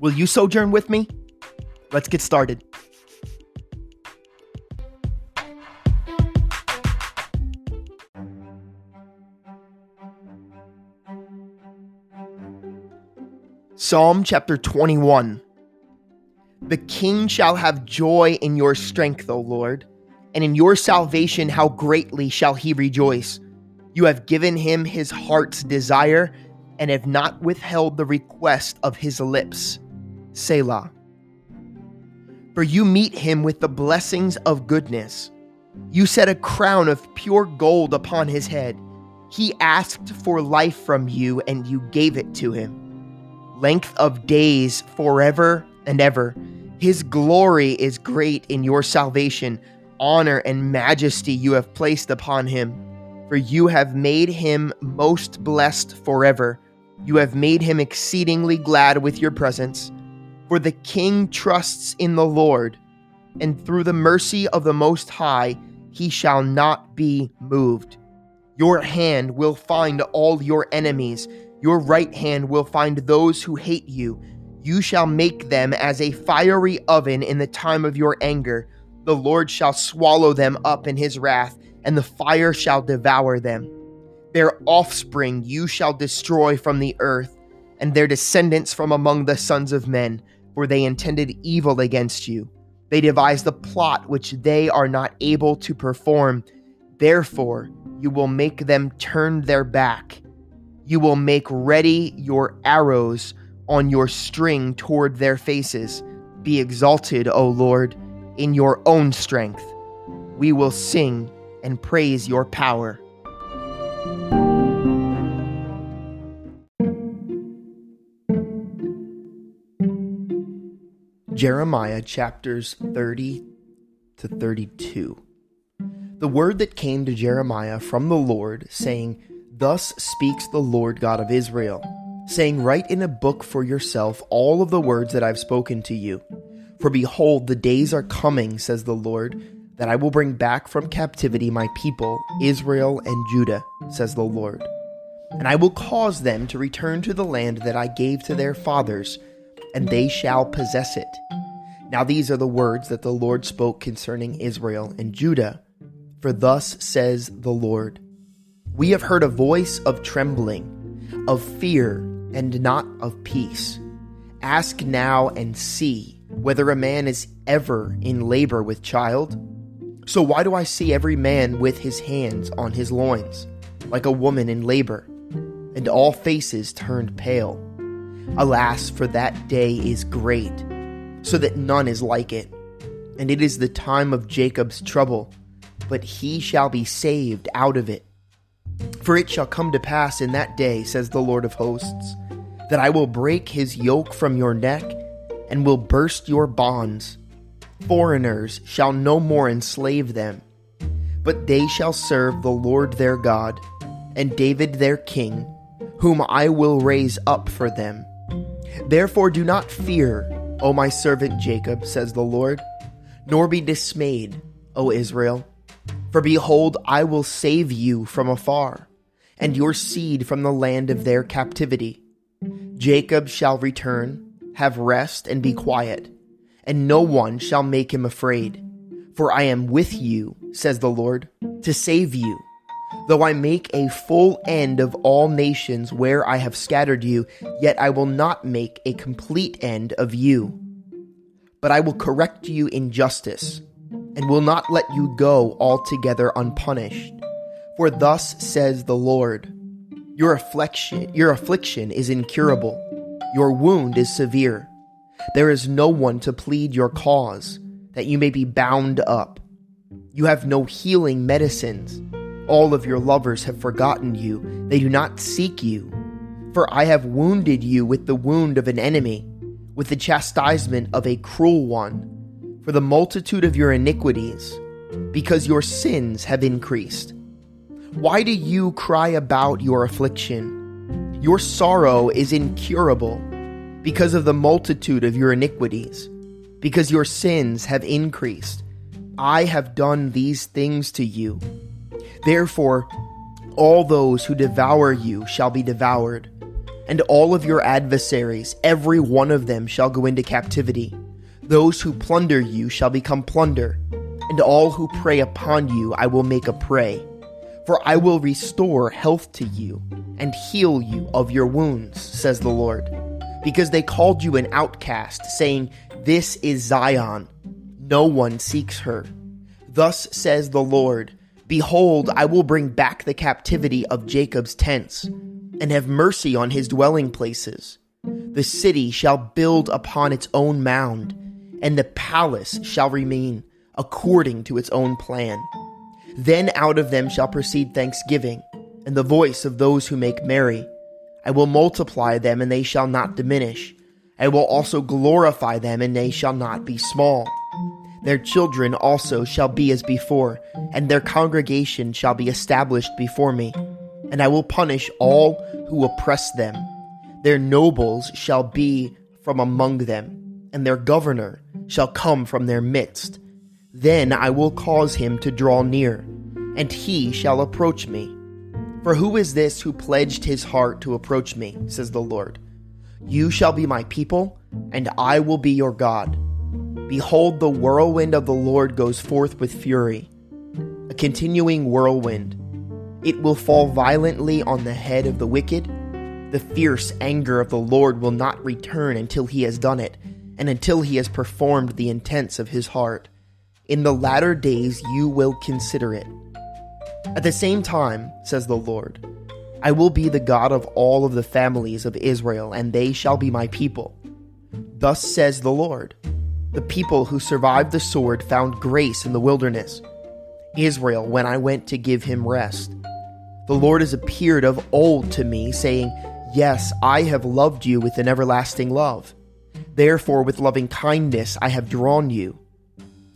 Will you sojourn with me? Let's get started. Psalm chapter 21 The king shall have joy in your strength, O Lord, and in your salvation how greatly shall he rejoice. You have given him his heart's desire and have not withheld the request of his lips. Selah. For you meet him with the blessings of goodness. You set a crown of pure gold upon his head. He asked for life from you, and you gave it to him. Length of days forever and ever. His glory is great in your salvation. Honor and majesty you have placed upon him. For you have made him most blessed forever. You have made him exceedingly glad with your presence. For the king trusts in the Lord, and through the mercy of the Most High, he shall not be moved. Your hand will find all your enemies, your right hand will find those who hate you. You shall make them as a fiery oven in the time of your anger. The Lord shall swallow them up in his wrath, and the fire shall devour them. Their offspring you shall destroy from the earth, and their descendants from among the sons of men for they intended evil against you. They devised a plot which they are not able to perform. Therefore, you will make them turn their back. You will make ready your arrows on your string toward their faces. Be exalted, O Lord, in your own strength. We will sing and praise your power. Jeremiah chapters 30 to 32. The word that came to Jeremiah from the Lord, saying, Thus speaks the Lord God of Israel, saying, Write in a book for yourself all of the words that I've spoken to you. For behold, the days are coming, says the Lord, that I will bring back from captivity my people, Israel and Judah, says the Lord. And I will cause them to return to the land that I gave to their fathers and they shall possess it. Now these are the words that the Lord spoke concerning Israel and Judah. For thus says the Lord We have heard a voice of trembling, of fear, and not of peace. Ask now and see whether a man is ever in labor with child. So why do I see every man with his hands on his loins, like a woman in labor, and all faces turned pale? Alas, for that day is great, so that none is like it. And it is the time of Jacob's trouble, but he shall be saved out of it. For it shall come to pass in that day, says the Lord of hosts, that I will break his yoke from your neck and will burst your bonds. Foreigners shall no more enslave them, but they shall serve the Lord their God, and David their king, whom I will raise up for them Therefore do not fear, O my servant Jacob, says the Lord, nor be dismayed, O Israel. For behold, I will save you from afar, and your seed from the land of their captivity. Jacob shall return, have rest, and be quiet, and no one shall make him afraid. For I am with you, says the Lord, to save you. Though I make a full end of all nations where I have scattered you, yet I will not make a complete end of you. But I will correct you in justice, and will not let you go altogether unpunished. For thus says the Lord Your affliction, your affliction is incurable, your wound is severe. There is no one to plead your cause, that you may be bound up. You have no healing medicines all of your lovers have forgotten you, they do not seek you. For I have wounded you with the wound of an enemy, with the chastisement of a cruel one for the multitude of your iniquities, because your sins have increased. Why do you cry about your affliction? Your sorrow is incurable because of the multitude of your iniquities, because your sins have increased. I have done these things to you. Therefore, all those who devour you shall be devoured, and all of your adversaries, every one of them, shall go into captivity. Those who plunder you shall become plunder, and all who prey upon you I will make a prey. For I will restore health to you, and heal you of your wounds, says the Lord. Because they called you an outcast, saying, This is Zion. No one seeks her. Thus says the Lord Behold, I will bring back the captivity of Jacob's tents, and have mercy on his dwelling places. The city shall build upon its own mound and the palace shall remain according to its own plan. Then out of them shall proceed thanksgiving, and the voice of those who make merry. I will multiply them, and they shall not diminish. I will also glorify them, and they shall not be small. Their children also shall be as before, and their congregation shall be established before me. And I will punish all who oppress them. Their nobles shall be from among them and their governor shall come from their midst. Then I will cause him to draw near, and he shall approach me. For who is this who pledged his heart to approach me, says the Lord? You shall be my people, and I will be your God. Behold, the whirlwind of the Lord goes forth with fury, a continuing whirlwind. It will fall violently on the head of the wicked. The fierce anger of the Lord will not return until he has done it and until he has performed the intents of his heart. In the latter days you will consider it. At the same time, says the Lord, I will be the God of all of the families of Israel, and they shall be my people. Thus says the Lord The people who survived the sword found grace in the wilderness. Israel, when I went to give him rest. The Lord has appeared of old to me, saying, Yes, I have loved you with an everlasting love. Therefore, with loving kindness I have drawn you.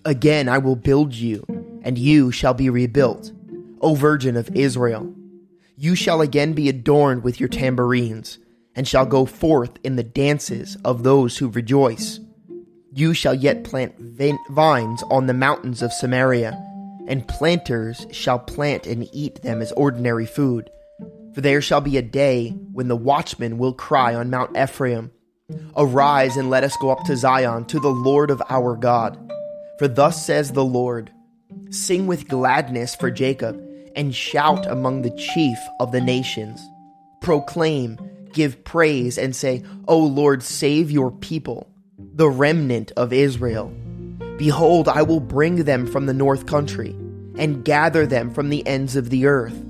Again I will build you, and you shall be rebuilt, O Virgin of Israel. You shall again be adorned with your tambourines, and shall go forth in the dances of those who rejoice. You shall yet plant vines on the mountains of Samaria, and planters shall plant and eat them as ordinary food. For there shall be a day when the watchman will cry on Mount Ephraim, Arise and let us go up to Zion, to the Lord of our God. For thus says the Lord Sing with gladness for Jacob, and shout among the chief of the nations. Proclaim, give praise, and say, O Lord, save your people, the remnant of Israel. Behold, I will bring them from the north country, and gather them from the ends of the earth.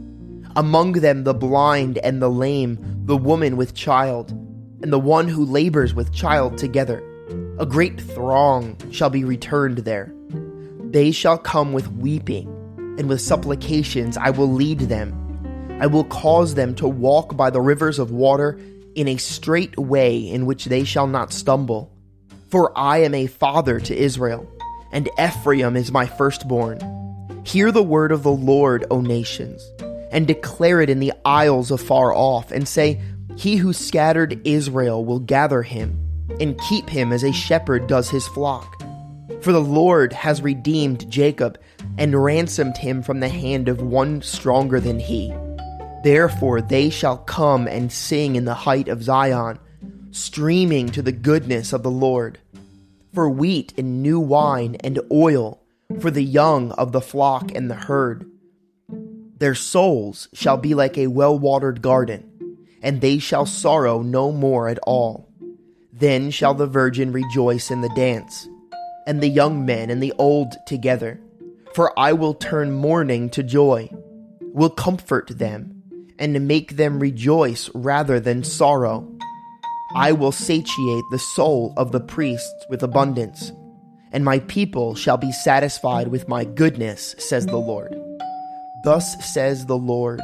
Among them the blind and the lame, the woman with child and the one who labors with child together. A great throng shall be returned there. They shall come with weeping, and with supplications I will lead them. I will cause them to walk by the rivers of water in a straight way in which they shall not stumble. For I am a father to Israel, and Ephraim is my firstborn. Hear the word of the Lord, O nations, and declare it in the isles afar off, and say, he who scattered Israel will gather him and keep him as a shepherd does his flock. For the Lord has redeemed Jacob and ransomed him from the hand of one stronger than he. Therefore they shall come and sing in the height of Zion, streaming to the goodness of the Lord. For wheat and new wine and oil, for the young of the flock and the herd. Their souls shall be like a well watered garden and they shall sorrow no more at all. Then shall the virgin rejoice in the dance, and the young men and the old together. For I will turn mourning to joy, will comfort them, and make them rejoice rather than sorrow. I will satiate the soul of the priests with abundance, and my people shall be satisfied with my goodness, says the Lord. Thus says the Lord.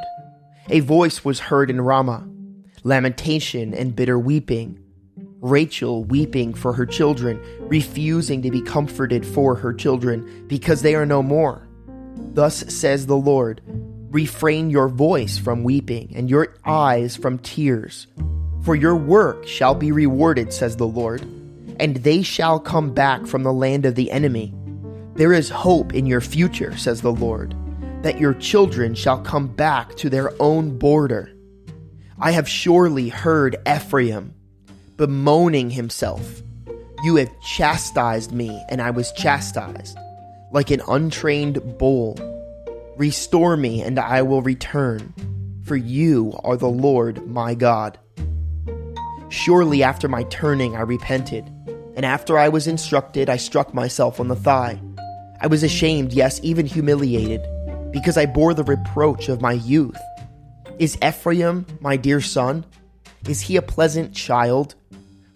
A voice was heard in Ramah lamentation and bitter weeping, Rachel weeping for her children, refusing to be comforted for her children, because they are no more. Thus says the Lord Refrain your voice from weeping, and your eyes from tears. For your work shall be rewarded, says the Lord, and they shall come back from the land of the enemy. There is hope in your future, says the Lord, that your children shall come back to their own border. I have surely heard Ephraim bemoaning himself. You have chastised me, and I was chastised, like an untrained bull. Restore me, and I will return, for you are the Lord my God. Surely after my turning I repented, and after I was instructed I struck myself on the thigh. I was ashamed, yes, even humiliated, because I bore the reproach of my youth. Is Ephraim my dear son? Is he a pleasant child?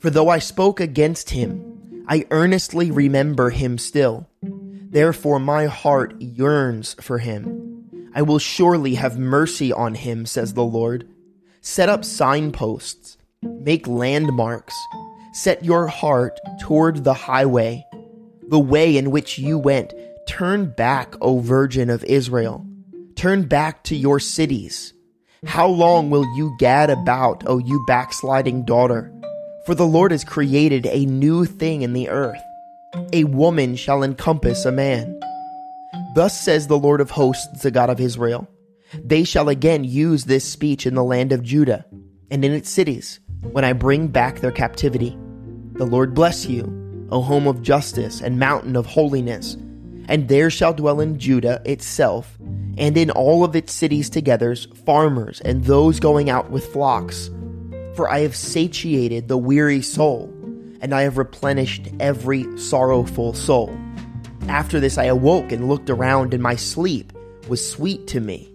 For though I spoke against him, I earnestly remember him still. Therefore my heart yearns for him. I will surely have mercy on him, says the Lord. Set up signposts, make landmarks, set your heart toward the highway, the way in which you went. Turn back, O Virgin of Israel. Turn back to your cities. How long will you gad about, O you backsliding daughter? For the Lord has created a new thing in the earth. A woman shall encompass a man. Thus says the Lord of hosts, the God of Israel They shall again use this speech in the land of Judah and in its cities when I bring back their captivity. The Lord bless you, O home of justice and mountain of holiness. And there shall dwell in Judah itself, and in all of its cities together, farmers and those going out with flocks for I have satiated the weary soul, and I have replenished every sorrowful soul. After this I awoke and looked around, and my sleep was sweet to me.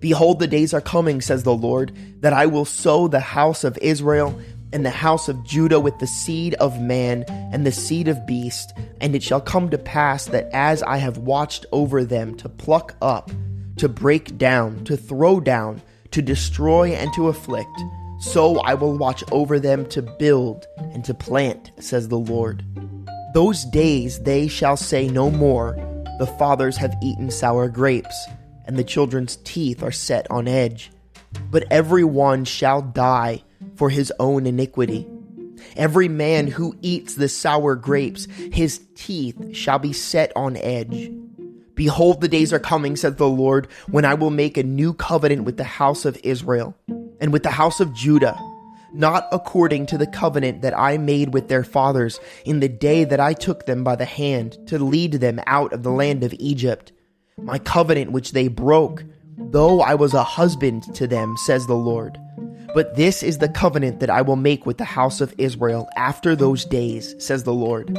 Behold, the days are coming, says the Lord, that I will sow the house of Israel and the house of Judah with the seed of man and the seed of beast, and it shall come to pass that as I have watched over them to pluck up, to break down, to throw down, to destroy, and to afflict, so I will watch over them to build and to plant, says the Lord. Those days they shall say no more, The fathers have eaten sour grapes, and the children's teeth are set on edge. But every one shall die for his own iniquity. Every man who eats the sour grapes, his teeth shall be set on edge. Behold, the days are coming, says the Lord, when I will make a new covenant with the house of Israel and with the house of Judah, not according to the covenant that I made with their fathers in the day that I took them by the hand to lead them out of the land of Egypt, my covenant which they broke, though I was a husband to them, says the Lord. But this is the covenant that I will make with the house of Israel after those days, says the Lord.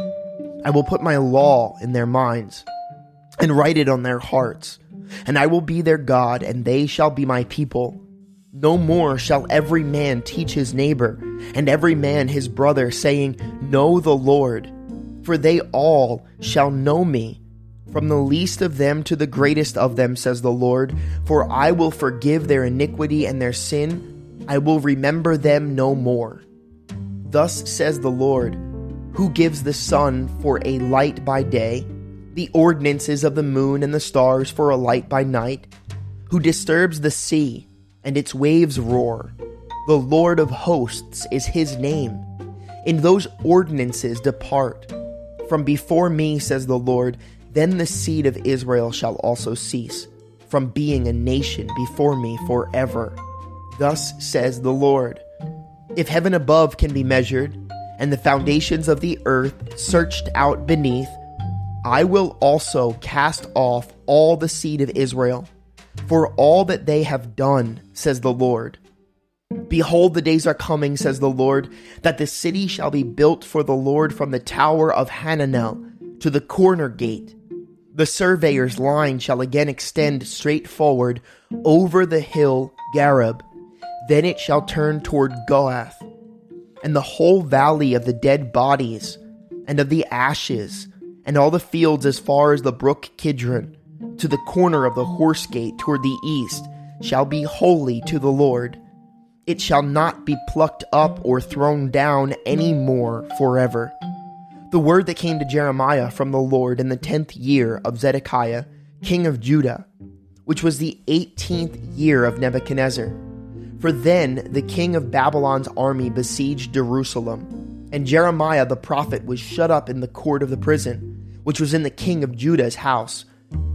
I will put my law in their minds and write it on their hearts, and I will be their God, and they shall be my people. No more shall every man teach his neighbor, and every man his brother, saying, Know the Lord. For they all shall know me, from the least of them to the greatest of them, says the Lord. For I will forgive their iniquity and their sin, I will remember them no more. Thus says the Lord, who gives the sun for a light by day, the ordinances of the moon and the stars for a light by night, who disturbs the sea and its waves roar. The Lord of hosts is his name. In those ordinances depart. From before me, says the Lord, then the seed of Israel shall also cease from being a nation before me forever. Thus says the Lord If heaven above can be measured, and the foundations of the earth searched out beneath, I will also cast off all the seed of Israel for all that they have done, says the Lord. Behold, the days are coming, says the Lord, that the city shall be built for the Lord from the tower of Hananel to the corner gate. The surveyor's line shall again extend straight forward over the hill Gareb. Then it shall turn toward Goath, and the whole valley of the dead bodies, and of the ashes, and all the fields as far as the brook Kidron to the corner of the horse gate toward the east shall be holy to the Lord. It shall not be plucked up or thrown down any more forever. The word that came to Jeremiah from the Lord in the tenth year of Zedekiah, king of Judah, which was the eighteenth year of Nebuchadnezzar. For then the king of Babylon's army besieged Jerusalem, and Jeremiah the prophet was shut up in the court of the prison, which was in the king of Judah's house.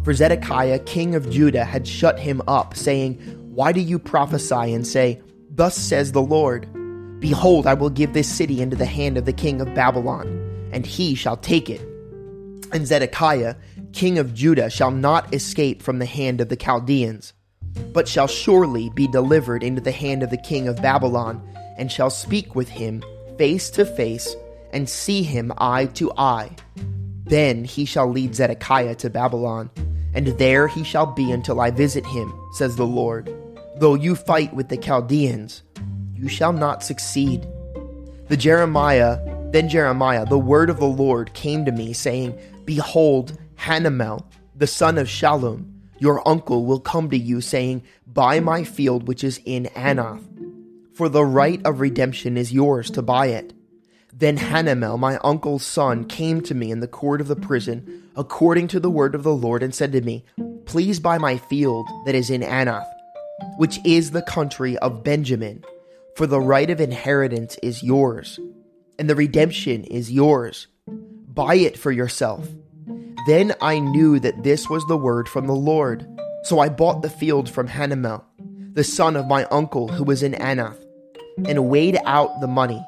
For Zedekiah, king of Judah, had shut him up, saying, Why do you prophesy and say, Thus says the Lord, Behold, I will give this city into the hand of the king of Babylon and he shall take it. And Zedekiah, king of Judah, shall not escape from the hand of the Chaldeans, but shall surely be delivered into the hand of the king of Babylon, and shall speak with him face to face, and see him eye to eye. Then he shall lead Zedekiah to Babylon, and there he shall be until I visit him, says the Lord. Though you fight with the Chaldeans, you shall not succeed. The Jeremiah then Jeremiah, the word of the Lord, came to me, saying, Behold, Hanamel, the son of Shallum, your uncle, will come to you, saying, Buy my field which is in Anath, for the right of redemption is yours to buy it. Then Hanamel, my uncle's son, came to me in the court of the prison, according to the word of the Lord, and said to me, Please buy my field that is in Anath, which is the country of Benjamin, for the right of inheritance is yours and the redemption is yours. Buy it for yourself. Then I knew that this was the word from the Lord. So I bought the field from Hanamel, the son of my uncle who was in Anath, and weighed out the money,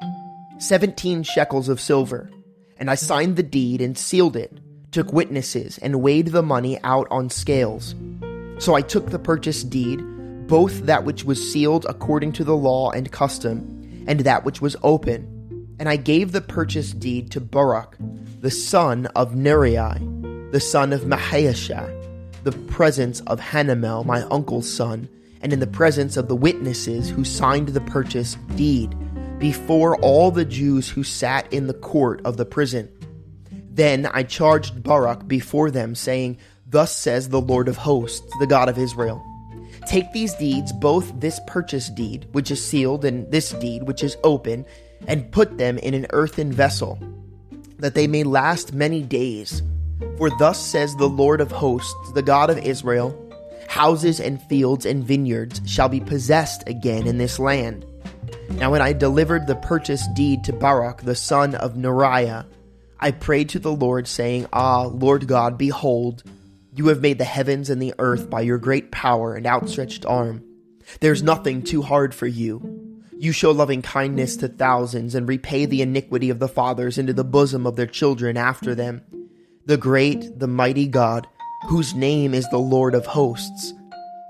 seventeen shekels of silver. And I signed the deed and sealed it, took witnesses, and weighed the money out on scales. So I took the purchase deed, both that which was sealed according to the law and custom, and that which was open and I gave the purchase deed to Baruch, the son of Neriah, the son of Mahseiah, the presence of Hanamel, my uncle's son, and in the presence of the witnesses who signed the purchase deed, before all the Jews who sat in the court of the prison. Then I charged Baruch before them, saying, Thus says the Lord of hosts, the God of Israel. Take these deeds, both this purchase deed, which is sealed, and this deed, which is open, and put them in an earthen vessel, that they may last many days. For thus says the Lord of hosts, the God of Israel houses and fields and vineyards shall be possessed again in this land. Now, when I delivered the purchase deed to Baruch the son of Neriah, I prayed to the Lord, saying, Ah, Lord God, behold, you have made the heavens and the earth by your great power and outstretched arm. There's nothing too hard for you. You show loving kindness to thousands and repay the iniquity of the fathers into the bosom of their children after them. The great, the mighty God, whose name is the Lord of hosts.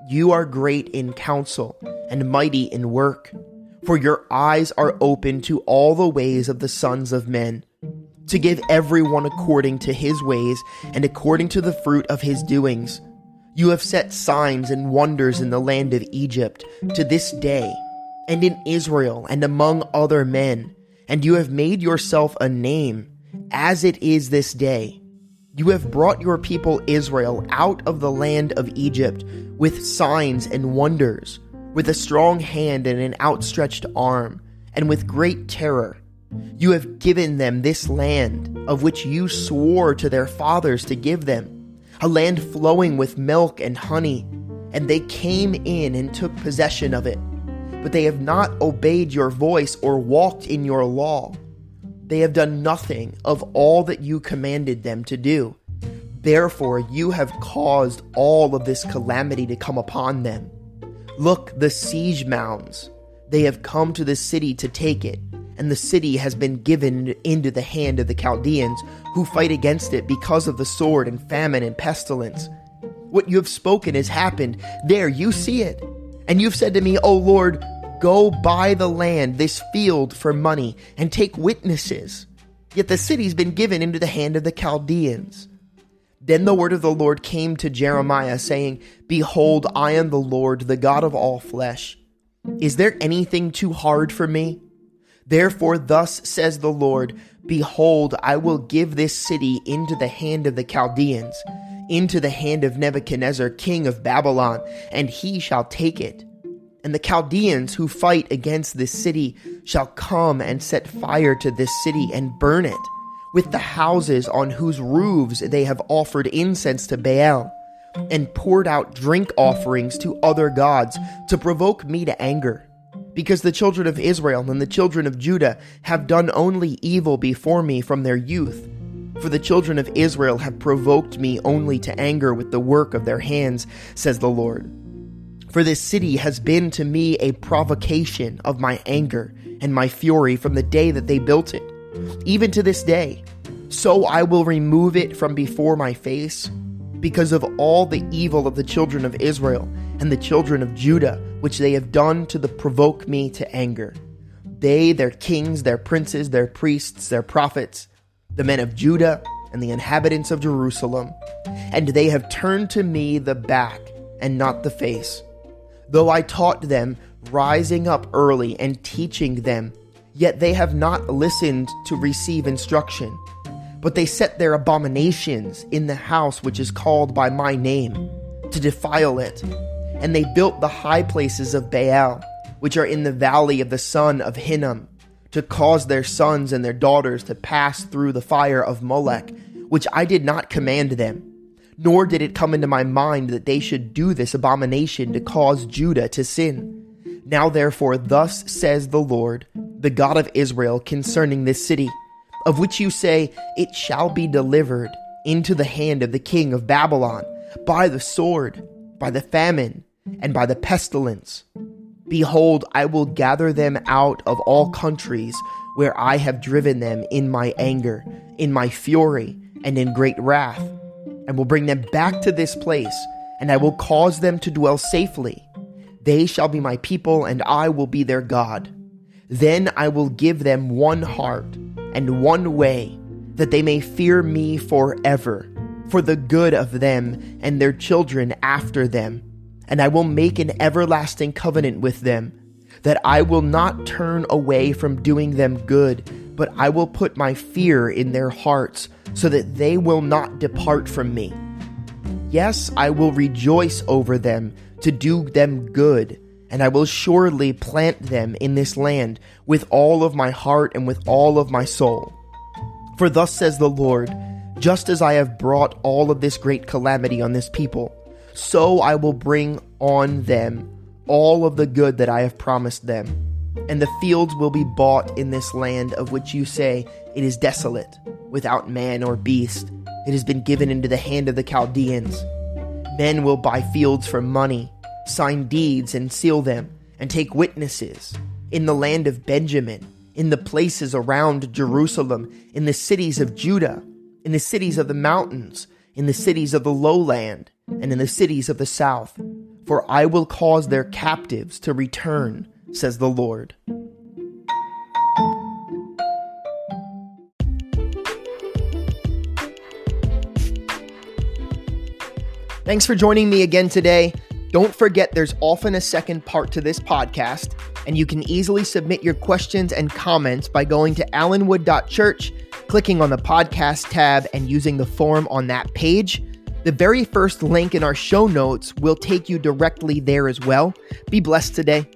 You are great in counsel and mighty in work, for your eyes are open to all the ways of the sons of men, to give everyone according to his ways and according to the fruit of his doings. You have set signs and wonders in the land of Egypt to this day and in Israel and among other men, and you have made yourself a name, as it is this day. You have brought your people Israel out of the land of Egypt with signs and wonders, with a strong hand and an outstretched arm, and with great terror. You have given them this land, of which you swore to their fathers to give them, a land flowing with milk and honey, and they came in and took possession of it but they have not obeyed your voice or walked in your law. They have done nothing of all that you commanded them to do. Therefore, you have caused all of this calamity to come upon them. Look, the siege mounds. They have come to the city to take it, and the city has been given into the hand of the Chaldeans, who fight against it because of the sword and famine and pestilence. What you have spoken has happened. There, you see it. And you've said to me, O Lord, go buy the land, this field, for money, and take witnesses. Yet the city's been given into the hand of the Chaldeans. Then the word of the Lord came to Jeremiah, saying, Behold, I am the Lord, the God of all flesh. Is there anything too hard for me? Therefore, thus says the Lord Behold, I will give this city into the hand of the Chaldeans into the hand of Nebuchadnezzar, king of Babylon, and he shall take it. And the Chaldeans who fight against this city shall come and set fire to this city and burn it, with the houses on whose roofs they have offered incense to Baal, and poured out drink offerings to other gods to provoke me to anger. Because the children of Israel and the children of Judah have done only evil before me from their youth. For the children of Israel have provoked me only to anger with the work of their hands, says the Lord. For this city has been to me a provocation of my anger and my fury from the day that they built it, even to this day. So I will remove it from before my face, because of all the evil of the children of Israel and the children of Judah, which they have done to the provoke me to anger. They, their kings, their princes, their priests, their prophets, the men of Judah, and the inhabitants of Jerusalem, and they have turned to me the back and not the face though I taught them, rising up early and teaching them, yet they have not listened to receive instruction. But they set their abominations in the house which is called by my name, to defile it. And they built the high places of Baal, which are in the valley of the son of Hinnom, to cause their sons and their daughters to pass through the fire of Molech, which I did not command them nor did it come into my mind that they should do this abomination to cause Judah to sin. Now therefore, thus says the Lord, the God of Israel, concerning this city, of which you say, It shall be delivered into the hand of the king of Babylon, by the sword, by the famine, and by the pestilence. Behold, I will gather them out of all countries where I have driven them in my anger, in my fury, and in great wrath and will bring them back to this place, and I will cause them to dwell safely. They shall be my people, and I will be their God. Then I will give them one heart and one way, that they may fear me forever, for the good of them and their children after them. And I will make an everlasting covenant with them, that I will not turn away from doing them good, but I will put my fear in their hearts so that they will not depart from me. Yes, I will rejoice over them to do them good, and I will surely plant them in this land with all of my heart and with all of my soul. For thus says the Lord, just as I have brought all of this great calamity on this people, so I will bring on them all of the good that I have promised them. And the fields will be bought in this land of which you say, It is desolate without man or beast. It has been given into the hand of the Chaldeans. Men will buy fields for money, sign deeds and seal them, and take witnesses. In the land of Benjamin, in the places around Jerusalem, in the cities of Judah, in the cities of the mountains, in the cities of the lowland, and in the cities of the south. For I will cause their captives to return, says the Lord. Thanks for joining me again today. Don't forget there's often a second part to this podcast, and you can easily submit your questions and comments by going to allenwood.church, clicking on the podcast tab, and using the form on that page. The very first link in our show notes will take you directly there as well. Be blessed today.